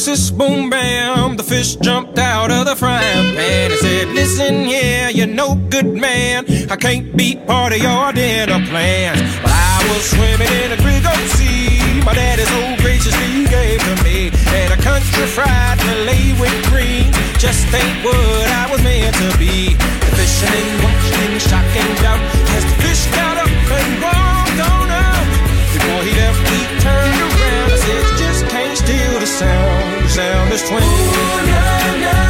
Texas, boom bam, the fish jumped out of the frying pan. He said, Listen here, you're no good man. I can't be part of your dinner plans. But I was swimming in a big old sea. My daddy so graciously gave to me. And a country fried fillet with green. Just ain't what I was meant to be. The fisherman watched in shock and doubt as the fish got up and walked sound. The sound is twin. Oh,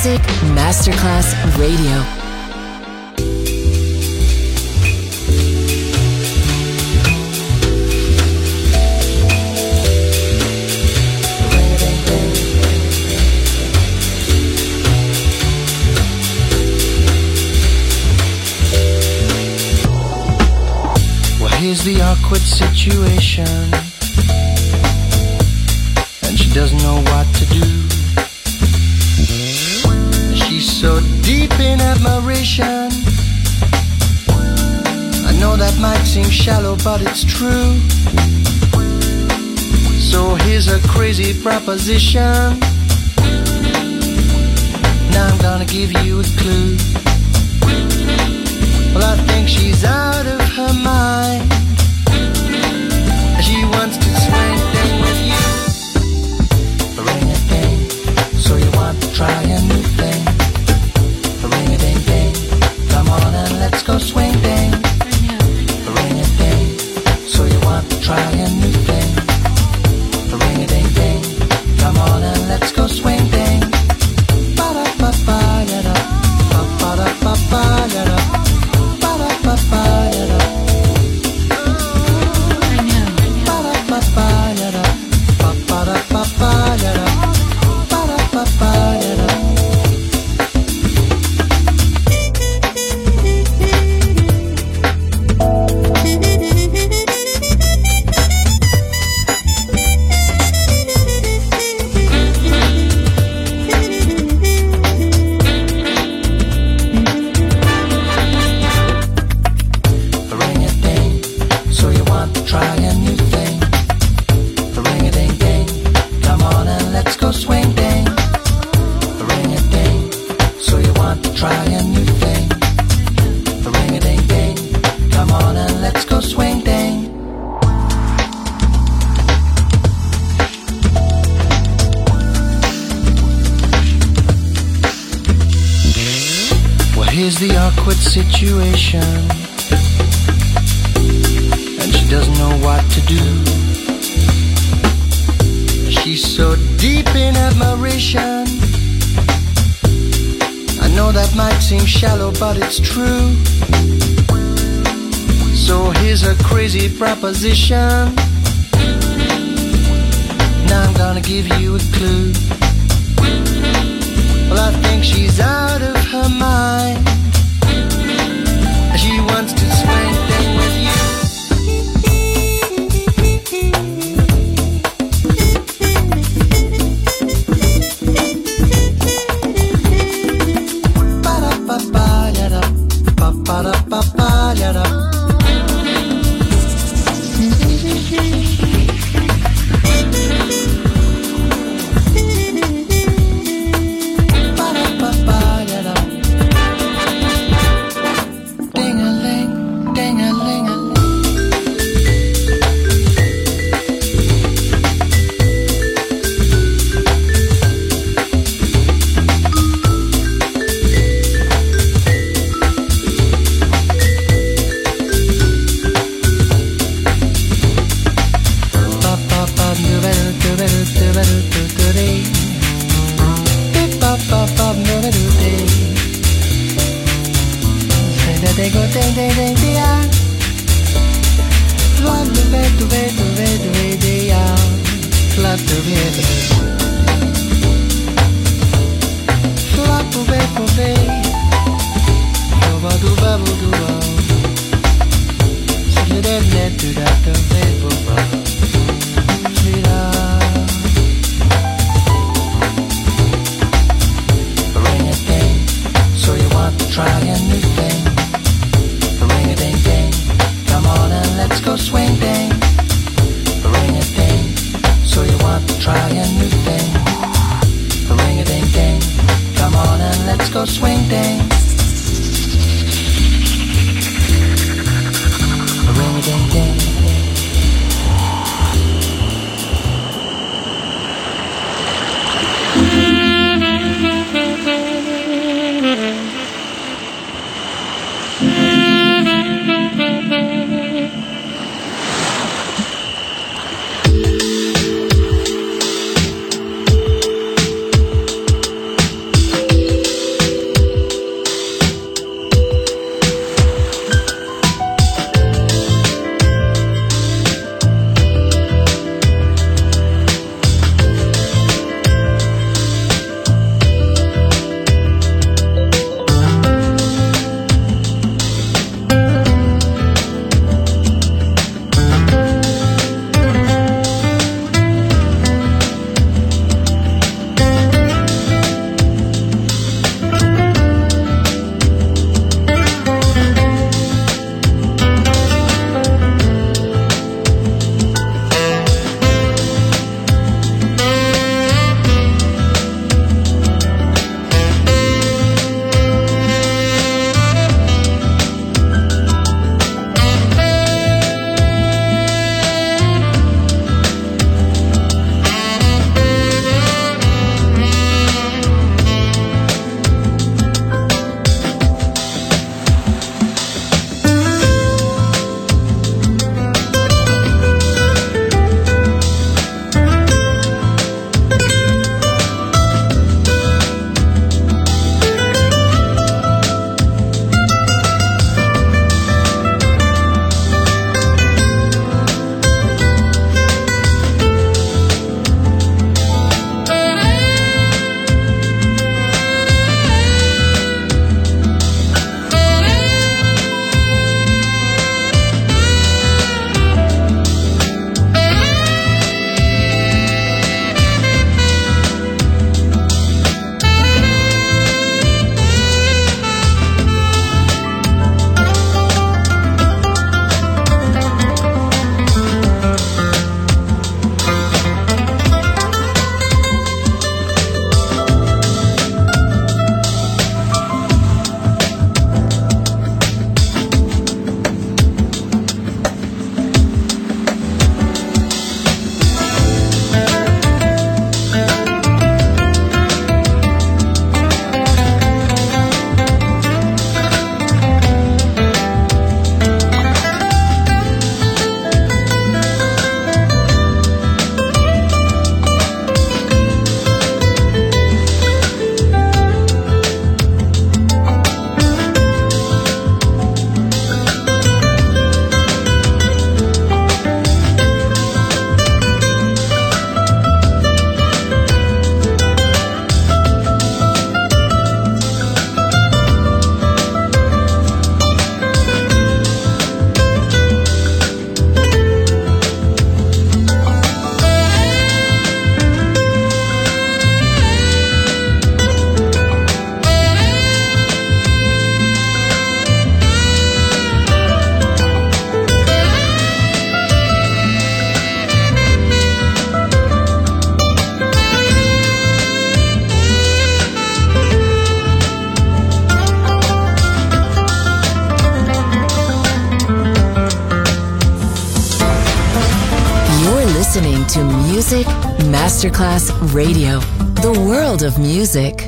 Music Masterclass Radio. Well, here's the awkward situation proposition. Now I'm gonna give you a clue. Well, I think she's out of her mind. She wants to swing thing with you. Ring a ding, so you want to try a new thing. A ding ding, come on and let's go swing try a new thing. Ring a ding ding. Come on and let's go swing of music.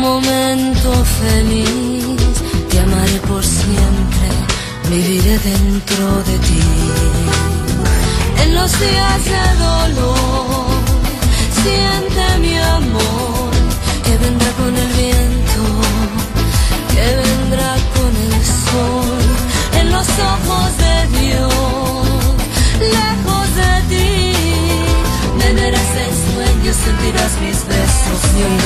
momento feliz, te amaré por siempre, viviré dentro de ti. En los días de dolor, siente mi amor, que vendrá con el viento, que vendrá con el sol, en los ojos de Dios, lejos de ti, me verás en sueños, sentirás mis besos y un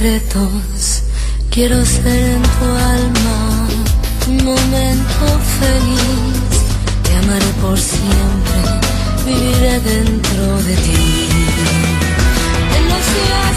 secretos. Quiero ser en tu alma un momento feliz. Te amaré por siempre, viviré dentro de ti. En los días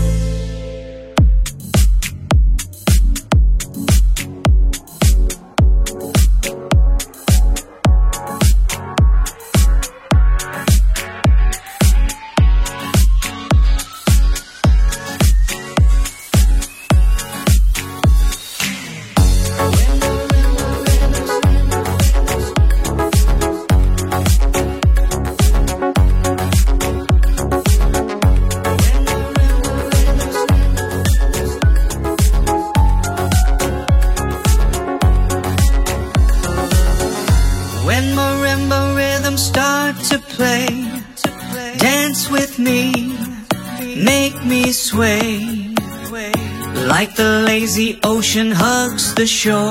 the show.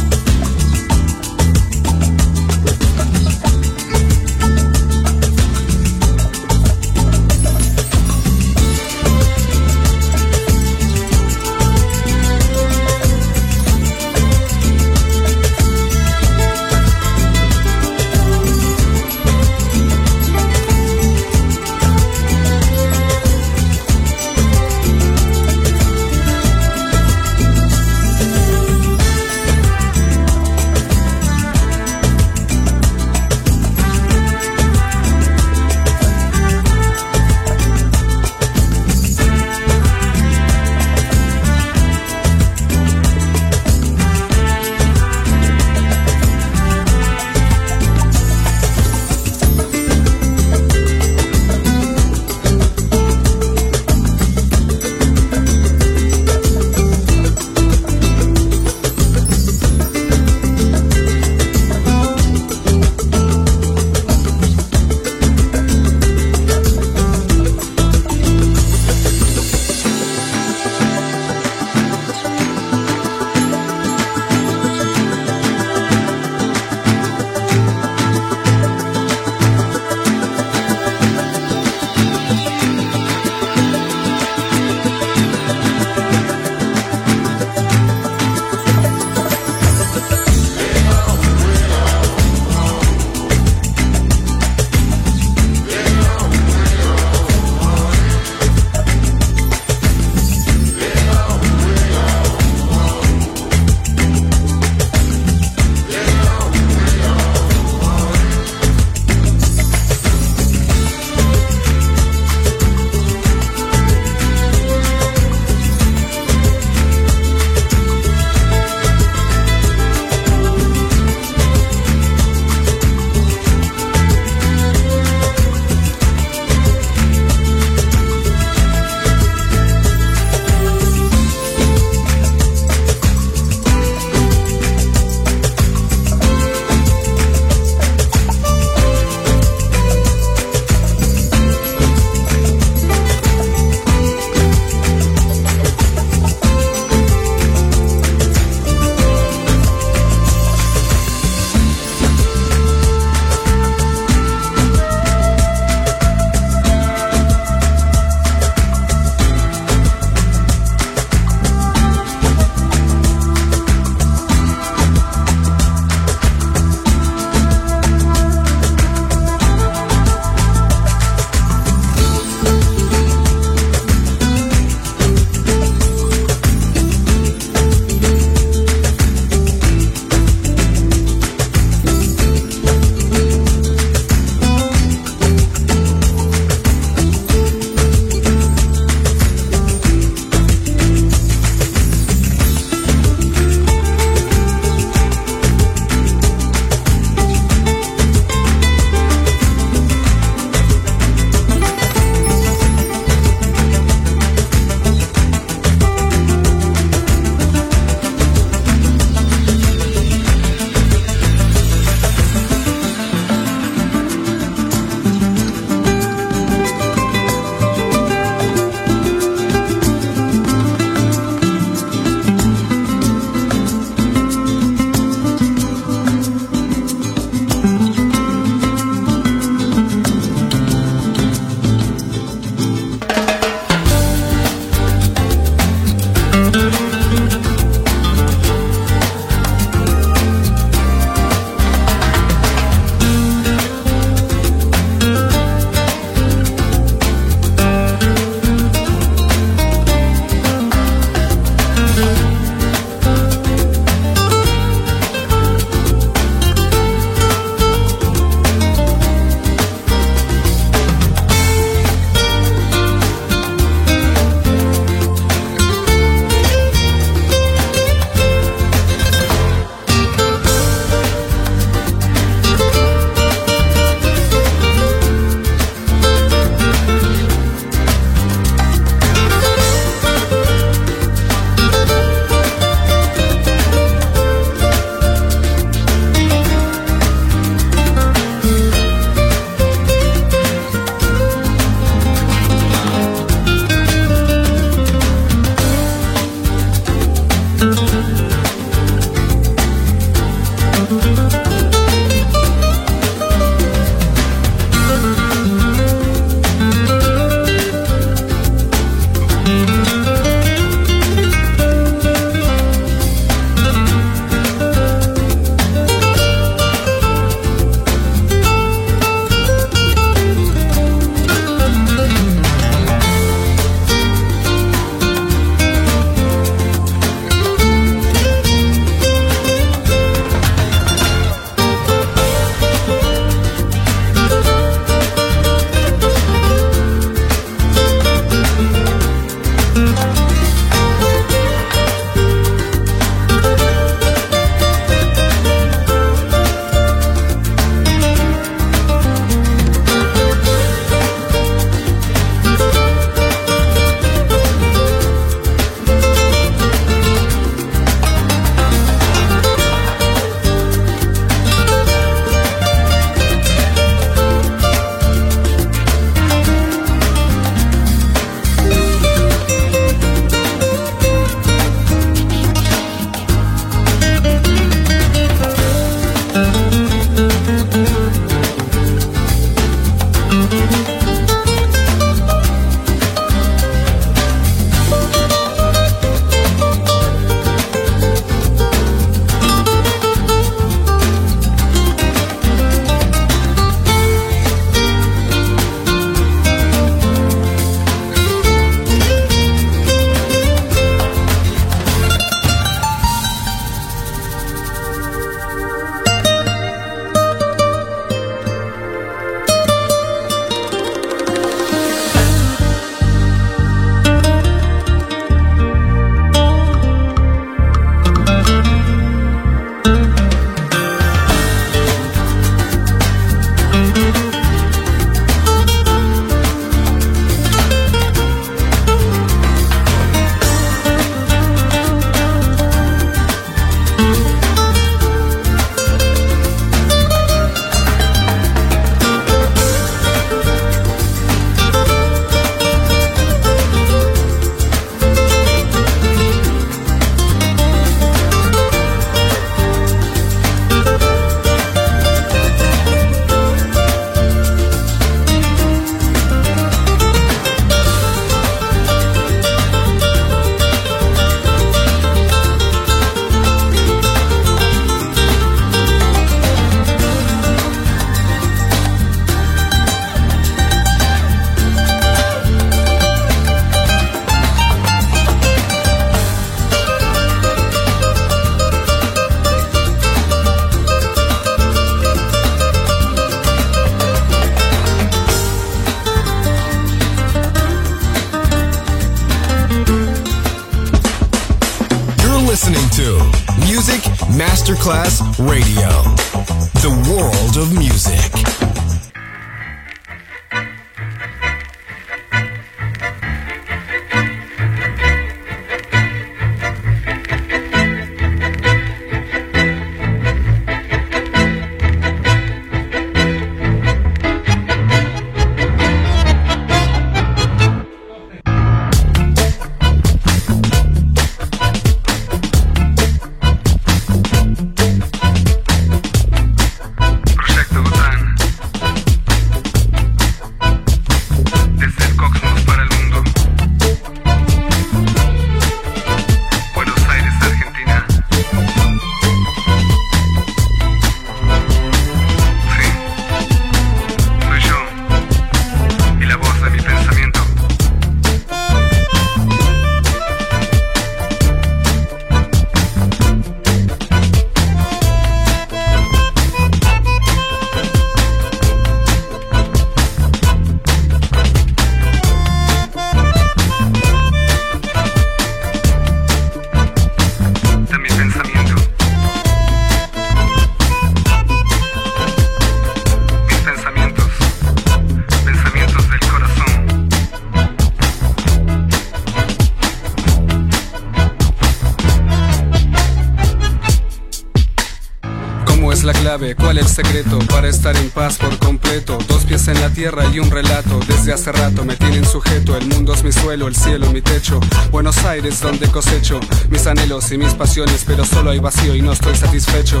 Para estar en paz por completo? Dos pies en la tierra y un relato. Desde hace rato me tienen sujeto. El mundo es mi suelo, el cielo mi techo. Buenos Aires donde cosecho mis anhelos y mis pasiones, pero solo hay vacío y no estoy satisfecho.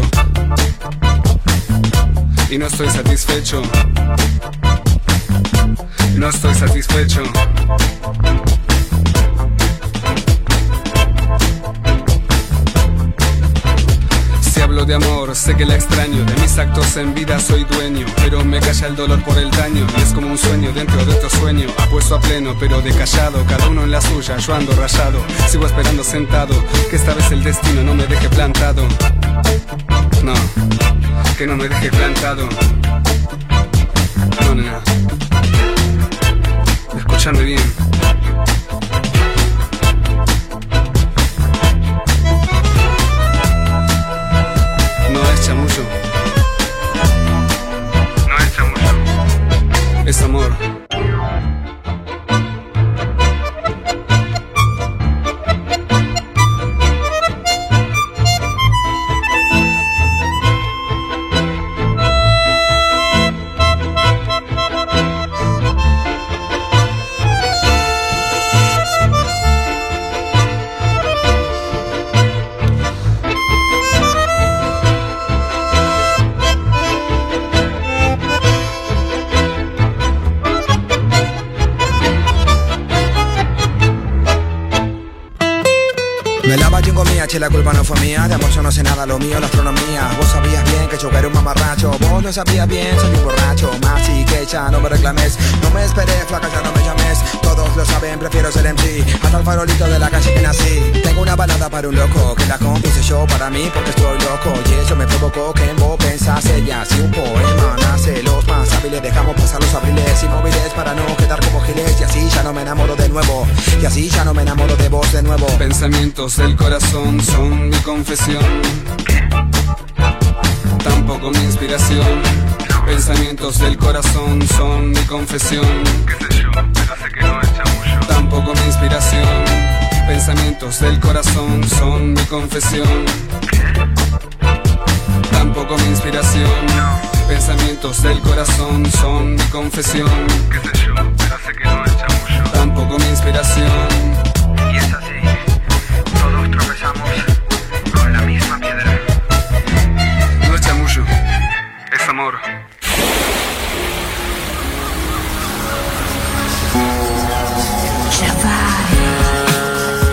Y no estoy satisfecho. No estoy satisfecho. De amor, sé que la extraño, de mis actos en vida soy dueño, pero me calla el dolor por el daño, y es como un sueño dentro de otro sueño, apuesto a pleno, pero de callado, cada uno en la suya, yo ando rayado, sigo esperando sentado, que esta vez el destino no me deje plantado. No, que no me deje plantado. No, nena. Escúchame bien. Estamos culpa no fue mía, de amor yo no sé nada, lo mío la astronomía. Vos sabías que yo era un mamarracho, vos no sabías bien, soy un borracho. Más y que ya no me reclames, no me esperé, flaca, ya no me llames. Todos lo saben, prefiero ser MC, hasta el farolito de la calle que nací. Tengo una balada para un loco, que la compuse yo para mí porque estoy loco. Y eso me provocó que en vos pensase ya si un poema nace. Los más hábiles dejamos pasar los abriles inmóviles para no quedar como giles. Y así ya no me enamoro de nuevo, y así ya no me enamoro de vos de nuevo. Pensamientos del corazón son mi confesión. Tampoco mi inspiración. Pensamientos del corazón son mi confesión. Tampoco mi inspiración. Pensamientos del corazón son mi confesión. Tampoco mi inspiración. Pensamientos del corazón son mi confesión. Tampoco mi inspiración.